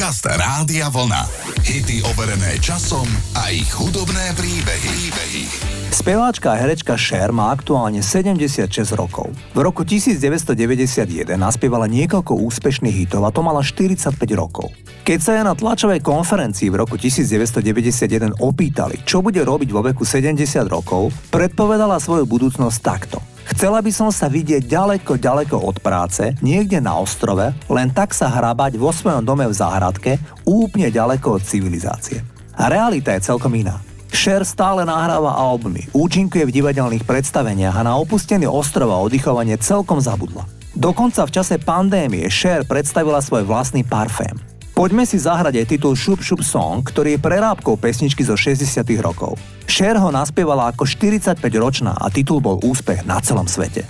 Podcast Rádia Vlna. Hity overené časom a ich hudobné príbehy. príbehy. Speváčka a herečka Cher má aktuálne 76 rokov. V roku 1991 naspievala niekoľko úspešných hitov a to mala 45 rokov. Keď sa ja na tlačovej konferencii v roku 1991 opýtali, čo bude robiť vo veku 70 rokov, predpovedala svoju budúcnosť takto. Chcela by som sa vidieť ďaleko, ďaleko od práce, niekde na ostrove, len tak sa hrabať vo svojom dome v záhradke, úplne ďaleko od civilizácie. A realita je celkom iná. Cher stále nahráva albumy, účinkuje v divadelných predstaveniach a na opustený ostrov a oddychovanie celkom zabudla. Dokonca v čase pandémie Cher predstavila svoj vlastný parfém. Poďme si zahrať aj titul Šup Šup Song, ktorý je prerábkou pesničky zo 60 rokov. Cher ho naspievala ako 45-ročná a titul bol úspech na celom svete.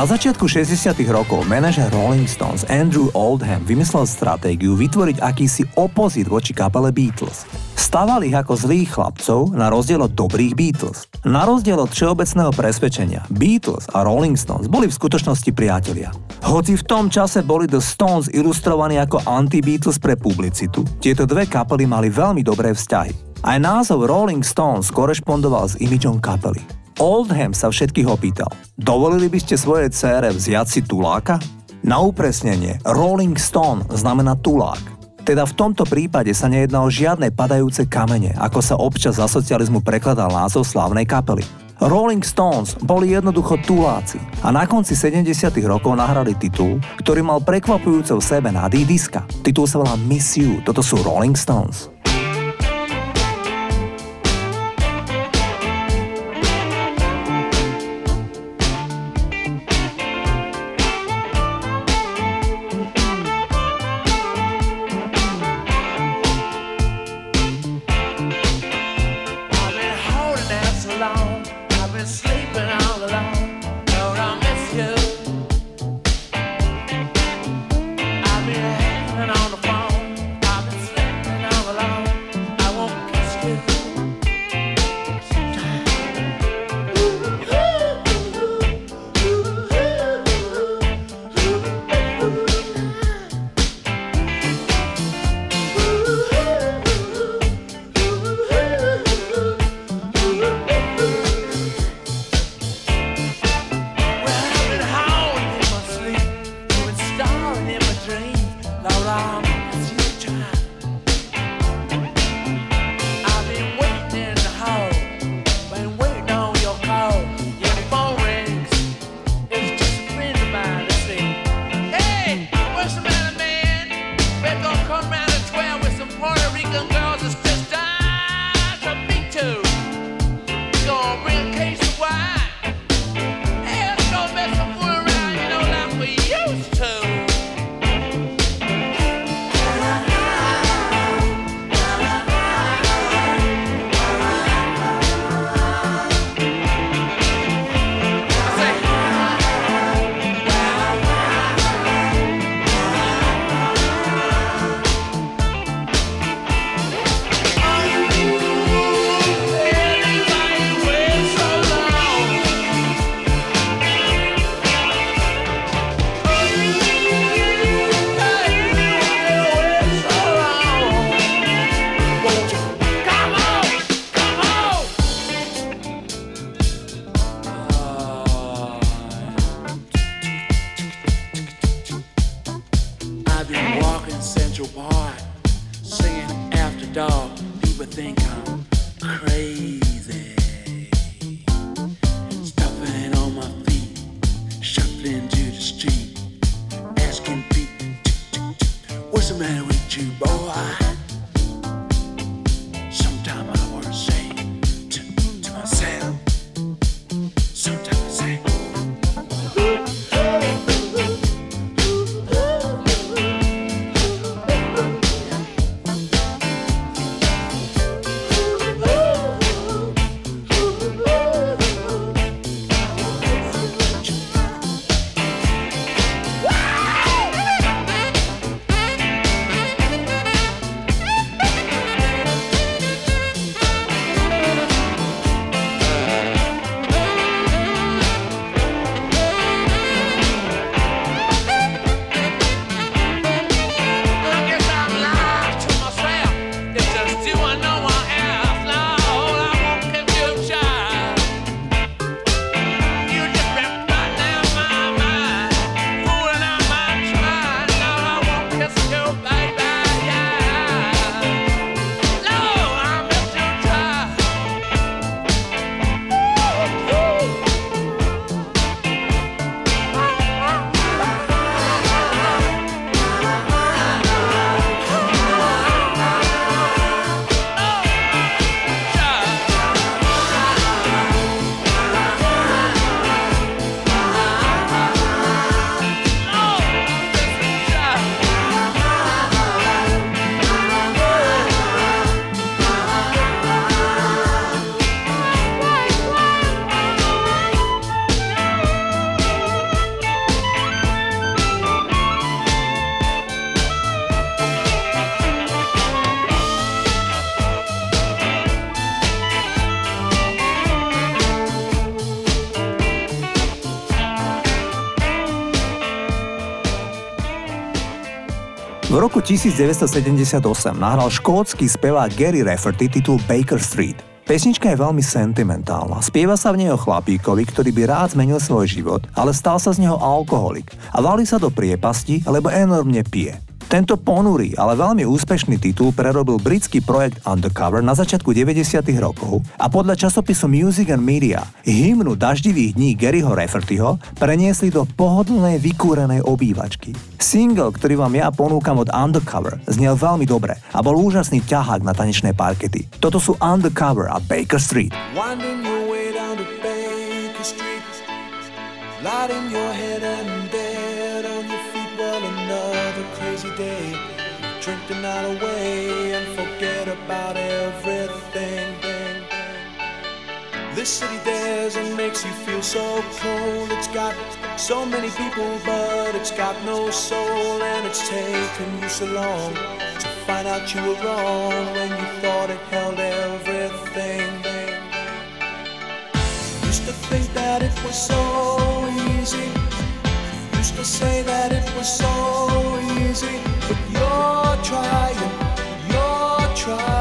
Na začiatku 60. rokov manažer Rolling Stones Andrew Oldham vymyslel stratégiu vytvoriť akýsi opozit voči kapele Beatles. Stával ich ako zlých chlapcov na rozdiel od dobrých Beatles. Na rozdiel od všeobecného presvedčenia, Beatles a Rolling Stones boli v skutočnosti priatelia. Hoci v tom čase boli The Stones ilustrovaní ako anti-Beatles pre publicitu, tieto dve kapely mali veľmi dobré vzťahy. Aj názov Rolling Stones korešpondoval s imidžom kapely. Oldham sa všetkých opýtal. Dovolili by ste svojej cére vziať si tuláka? Na upresnenie, Rolling Stone znamená tulák. Teda v tomto prípade sa nejedná o žiadne padajúce kamene, ako sa občas za socializmu prekladal názov slávnej kapely. Rolling Stones boli jednoducho tuláci a na konci 70 rokov nahrali titul, ktorý mal prekvapujúce v sebe nádej diska. Titul sa volá Miss You, toto sú Rolling Stones. been walking Central Park, singing After Dark. People think I'm crazy. 1978 nahral škótsky spevák Gary Rafferty titul Baker Street. Pesnička je veľmi sentimentálna. Spieva sa v nej o chlapíkovi, ktorý by rád zmenil svoj život, ale stal sa z neho alkoholik a valí sa do priepasti, lebo enormne pije. Tento ponurý, ale veľmi úspešný titul prerobil britský projekt Undercover na začiatku 90. rokov a podľa časopisu Music and Media hymnu daždivých dní Garyho Raffertyho preniesli do pohodlnej vykúrenej obývačky. Single, ktorý vám ja ponúkam od Undercover, znel veľmi dobre a bol úžasný ťahák na tanečné parkety. Toto sú Undercover a Baker Street. Lighting your head and drink the night away and forget about everything. This city dares and makes you feel so cold. It's got so many people, but it's got no soul, and it's taken you so long to find out you were wrong when you thought it held everything. Used to think that it was so easy. To say that it was so easy, but you're trying, you're trying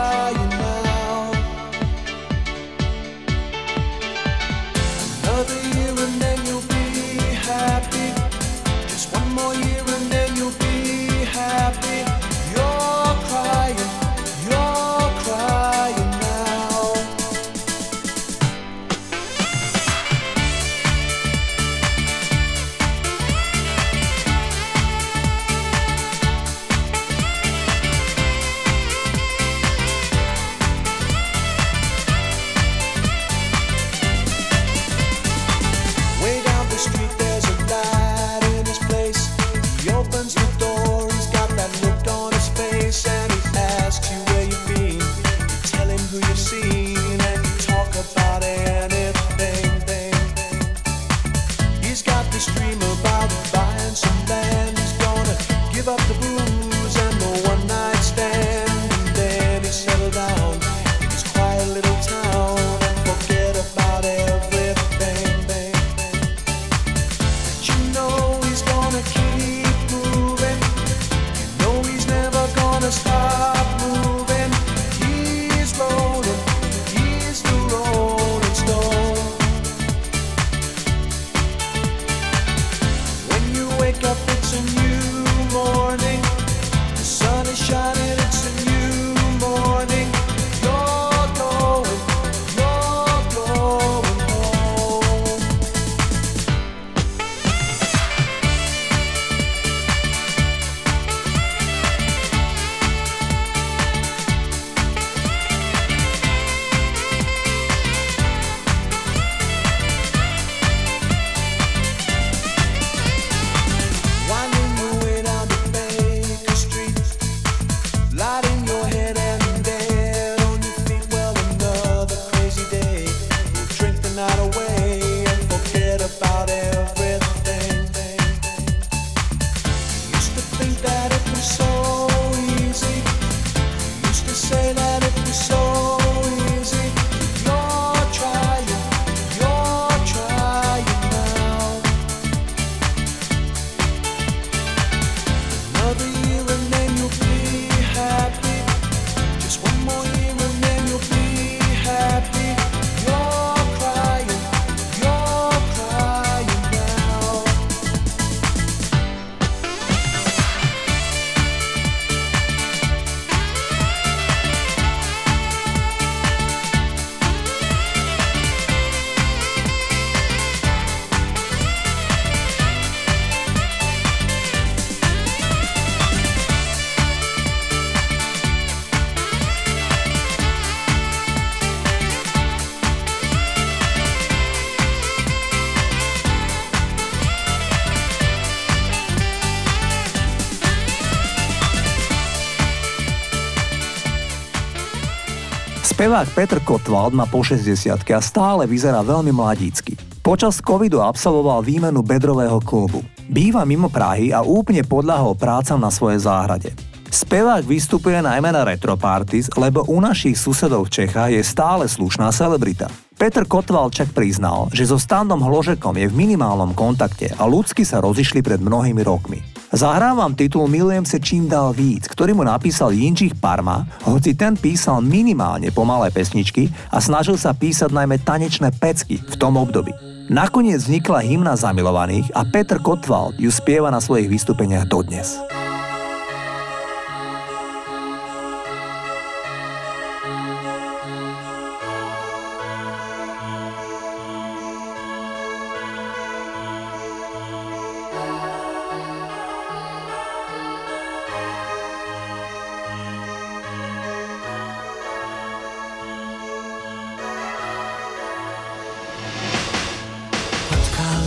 Spevák Petr Kotwald má po 60 a stále vyzerá veľmi mladícky. Počas covidu absolvoval výmenu bedrového klubu. Býva mimo Prahy a úplne podľahol prácam na svojej záhrade. Spevák vystupuje najmä na retroparties, lebo u našich susedov v Čechách je stále slušná celebrita. Peter Kotvalčak priznal, že so Standom Hložekom je v minimálnom kontakte a ľudsky sa rozišli pred mnohými rokmi. Zahrávam titul Milujem se čím dal víc, ktorý mu napísal Jinčich Parma, hoci ten písal minimálne pomalé pesničky a snažil sa písať najmä tanečné pecky v tom období. Nakoniec vznikla hymna zamilovaných a Peter Kotwald ju spieva na svojich vystúpeniach dodnes.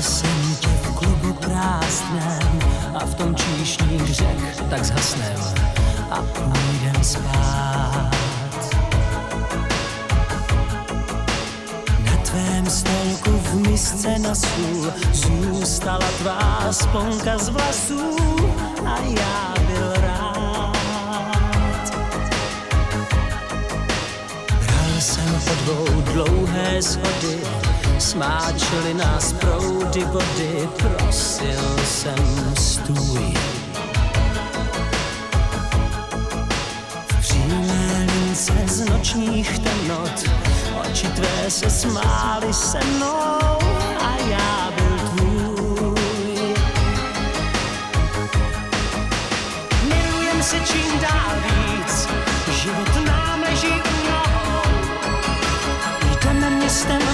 jsem tě v klubu prázdném a v tom číšních řek tak zhasnem a půjdem spát. Na tvém stolku v misce na stůl zůstala tvá sponka z vlasů a já byl rád. Hral jsem po dvou dlouhé schody Smáčili nás proudy vody, prosil jsem stůj. V z nočních temnot, oči tvé se smály se mnou a já bych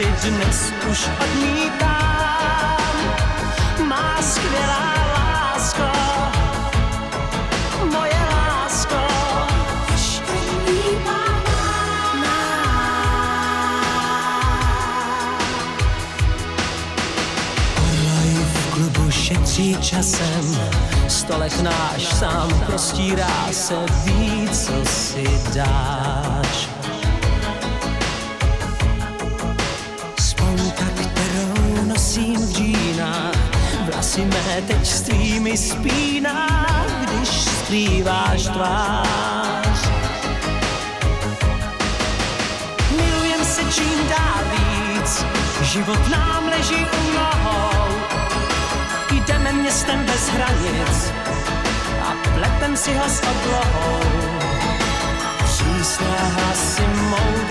dnes už odmítám. Má skvělá lásko, moje lásko. Orloj v klubu šetří časem, stolek náš sám prostírá se víc, co si dáš. si mé teď s tvými spíná, když skrýváš tvář. Milujem se čím dál víc, život nám leží u nohou. Jdeme městem bez hranic a pletem si ho s oblohou. Přísné hlasy moudrých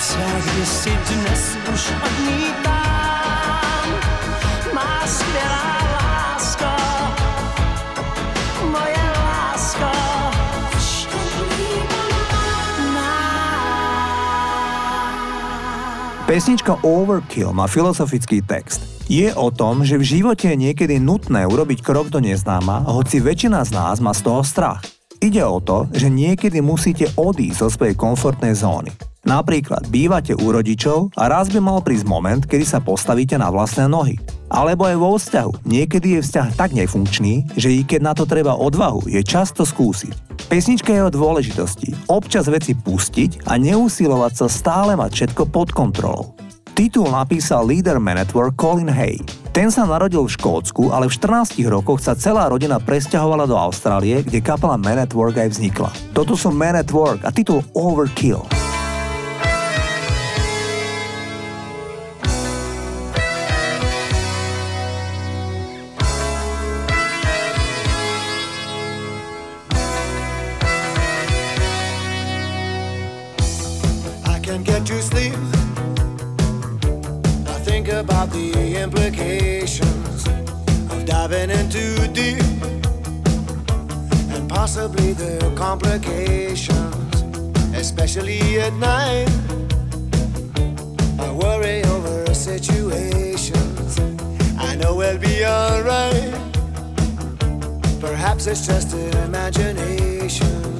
Žít své kdysi dnes už odmítám, má skvělá Pesnička Overkill má filozofický text. Je o tom, že v živote je niekedy nutné urobiť krok do neznáma, hoci väčšina z nás má z toho strach. Ide o to, že niekedy musíte odísť zo svojej komfortnej zóny. Napríklad bývate u rodičov a raz by mal prísť moment, kedy sa postavíte na vlastné nohy. Alebo aj vo vzťahu. Niekedy je vzťah tak nefunkčný, že i keď na to treba odvahu, je často skúsiť. Pesnička je o dôležitosti. Občas veci pustiť a neusilovať sa stále mať všetko pod kontrolou. Titul napísal líder Man at Work Colin Hay. Ten sa narodil v Škótsku, ale v 14 rokoch sa celá rodina presťahovala do Austrálie, kde kapela Man Work aj vznikla. Toto sú Man Work a titul Overkill. Implications of diving into deep and possibly the complications, especially at night. I worry over situations. I know we'll be alright. Perhaps it's just an imagination.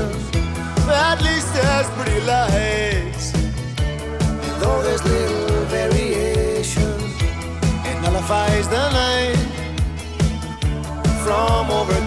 At least there's pretty lights, and though there's little variation, it nullifies the night from overkill.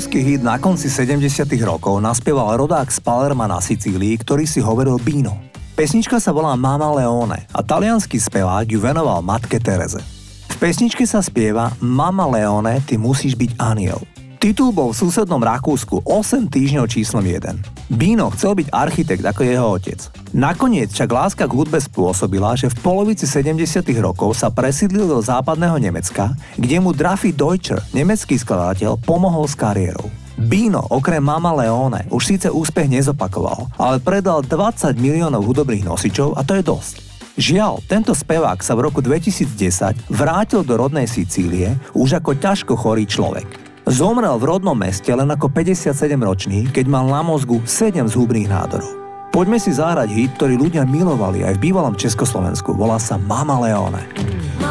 Obrovský hit na konci 70 rokov naspieval rodák z Palerma na Sicílii, ktorý si hovoril Bino. Pesnička sa volá Mama Leone a talianský spevák ju venoval matke Tereze. V pesničke sa spieva Mama Leone, ty musíš byť aniel. Titul bol v susednom Rakúsku 8 týždňov číslom 1. Bino chcel byť architekt ako jeho otec. Nakoniec však láska k hudbe spôsobila, že v polovici 70 rokov sa presídlil do západného Nemecka, kde mu Drafi Deutscher, nemecký skladateľ, pomohol s kariérou. Bino okrem Mama Leone už síce úspech nezopakoval, ale predal 20 miliónov hudobných nosičov a to je dosť. Žiaľ, tento spevák sa v roku 2010 vrátil do rodnej Sicílie už ako ťažko chorý človek. Zomrel v rodnom meste len ako 57-ročný, keď mal na mozgu 7 zhubných nádorov. Poďme si zahrať hit, ktorý ľudia milovali aj v bývalom Československu. Volá sa Mama Leone. Mamma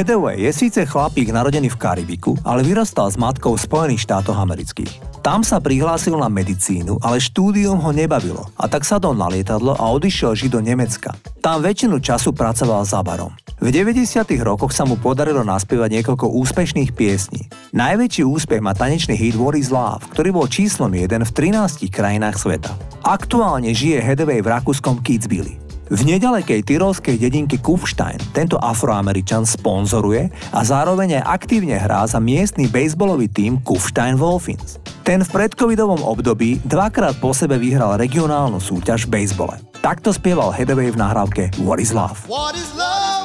Hathaway je síce chlapík narodený v Karibiku, ale vyrastal s matkou v Spojených štátoch amerických. Tam sa prihlásil na medicínu, ale štúdium ho nebavilo a tak sadol na lietadlo a odišiel žiť do Nemecka. Tam väčšinu času pracoval za barom. V 90. rokoch sa mu podarilo naspievať niekoľko úspešných piesní. Najväčší úspech má tanečný hit What is Love, ktorý bol číslom 1 v 13 krajinách sveta. Aktuálne žije Hedeway v rakúskom Kitzbüheli. V nedalekej tyrolskej dedinke Kufstein tento afroameričan sponzoruje a zároveň aj aktívne hrá za miestny bejsbolový tím Kufstein Wolfins. Ten v predcovidovom období dvakrát po sebe vyhral regionálnu súťaž v bejsbole. Takto spieval Hedaway v nahrávke What is Love. What is love?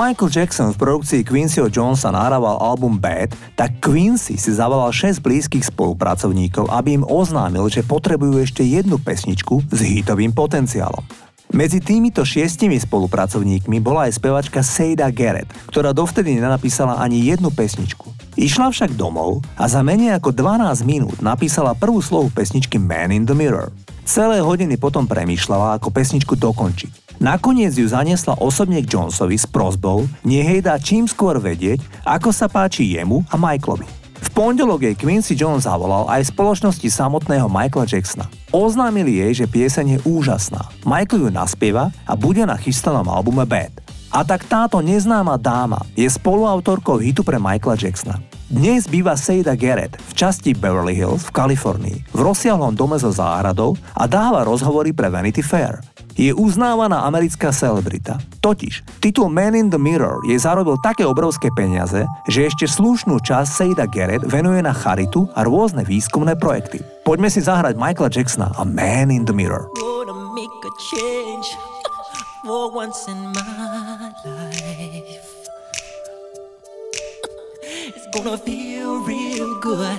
Michael Jackson v produkcii Quincyho Jonesa nahrával album Bad, tak Quincy si zavolal 6 blízkych spolupracovníkov, aby im oznámil, že potrebujú ešte jednu pesničku s hitovým potenciálom. Medzi týmito šiestimi spolupracovníkmi bola aj spevačka Seida Garrett, ktorá dovtedy nenapísala ani jednu pesničku. Išla však domov a za menej ako 12 minút napísala prvú slovu pesničky Man in the Mirror. Celé hodiny potom premýšľala, ako pesničku dokončiť. Nakoniec ju zaniesla osobne k Jonesovi s prozbou, nech dá čím skôr vedieť, ako sa páči jemu a Michaelovi. V pondelok jej Quincy Jones zavolal aj spoločnosti samotného Michaela Jacksona. Oznámili jej, že pieseň je úžasná. Michael ju naspieva a bude na chystanom albume Bad. A tak táto neznáma dáma je spoluautorkou hitu pre Michaela Jacksona. Dnes býva Seida Garrett v časti Beverly Hills v Kalifornii, v rozsiahlom dome so záhradou a dáva rozhovory pre Vanity Fair. Je uznávaná americká celebrita. Totiž, titul Man in the Mirror jej zarobil také obrovské peniaze, že ešte slušnú časť Seida Garrett venuje na charitu a rôzne výskumné projekty. Poďme si zahrať Michaela Jacksona a Man in the Mirror. for once in my life. It's gonna feel real good.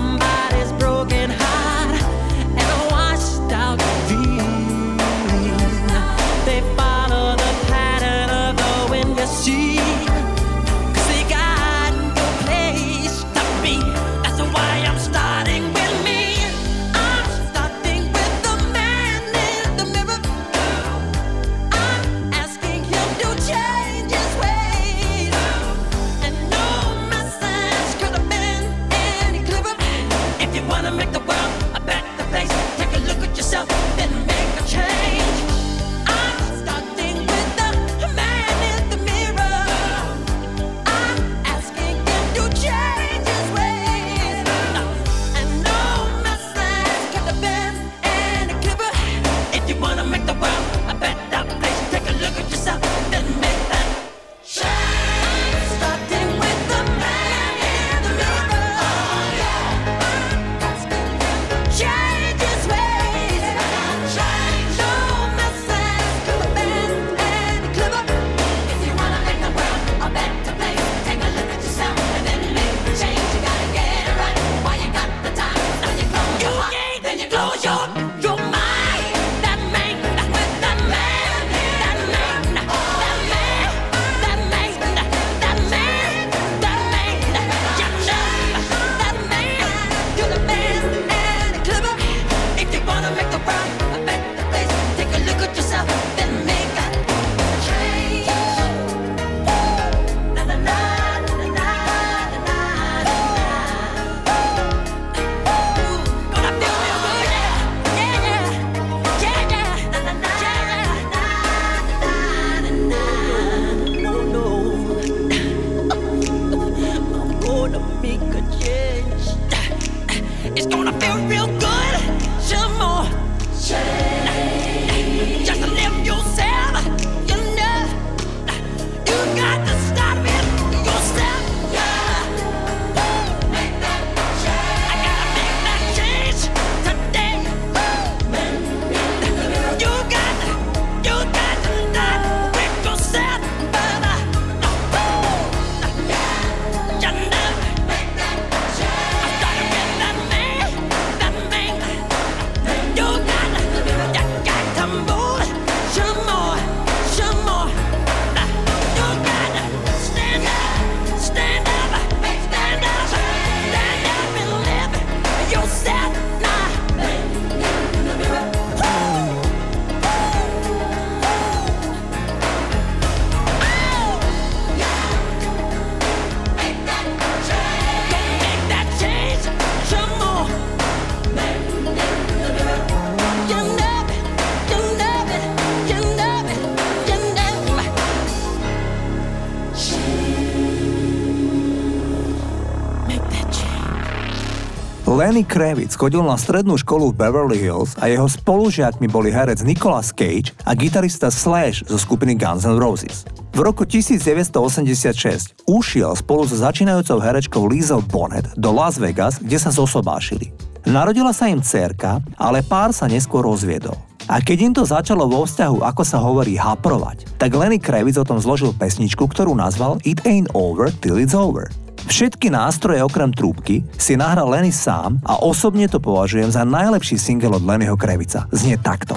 somebody's broken Lenny Kravitz chodil na strednú školu v Beverly Hills a jeho spolužiakmi boli herec Nicolas Cage a gitarista Slash zo skupiny Guns N' Roses. V roku 1986 ušiel spolu so začínajúcou herečkou Liesel Bonnet do Las Vegas, kde sa zosobášili. Narodila sa im dcerka, ale pár sa neskôr rozviedol. A keď im to začalo vo vzťahu, ako sa hovorí, haprovať, tak Lenny Kravitz o tom zložil pesničku, ktorú nazval It Ain't Over Till It's Over. Všetky nástroje okrem trúbky si nahral Lenny sám a osobne to považujem za najlepší single od Lennyho Krevica. Znie takto.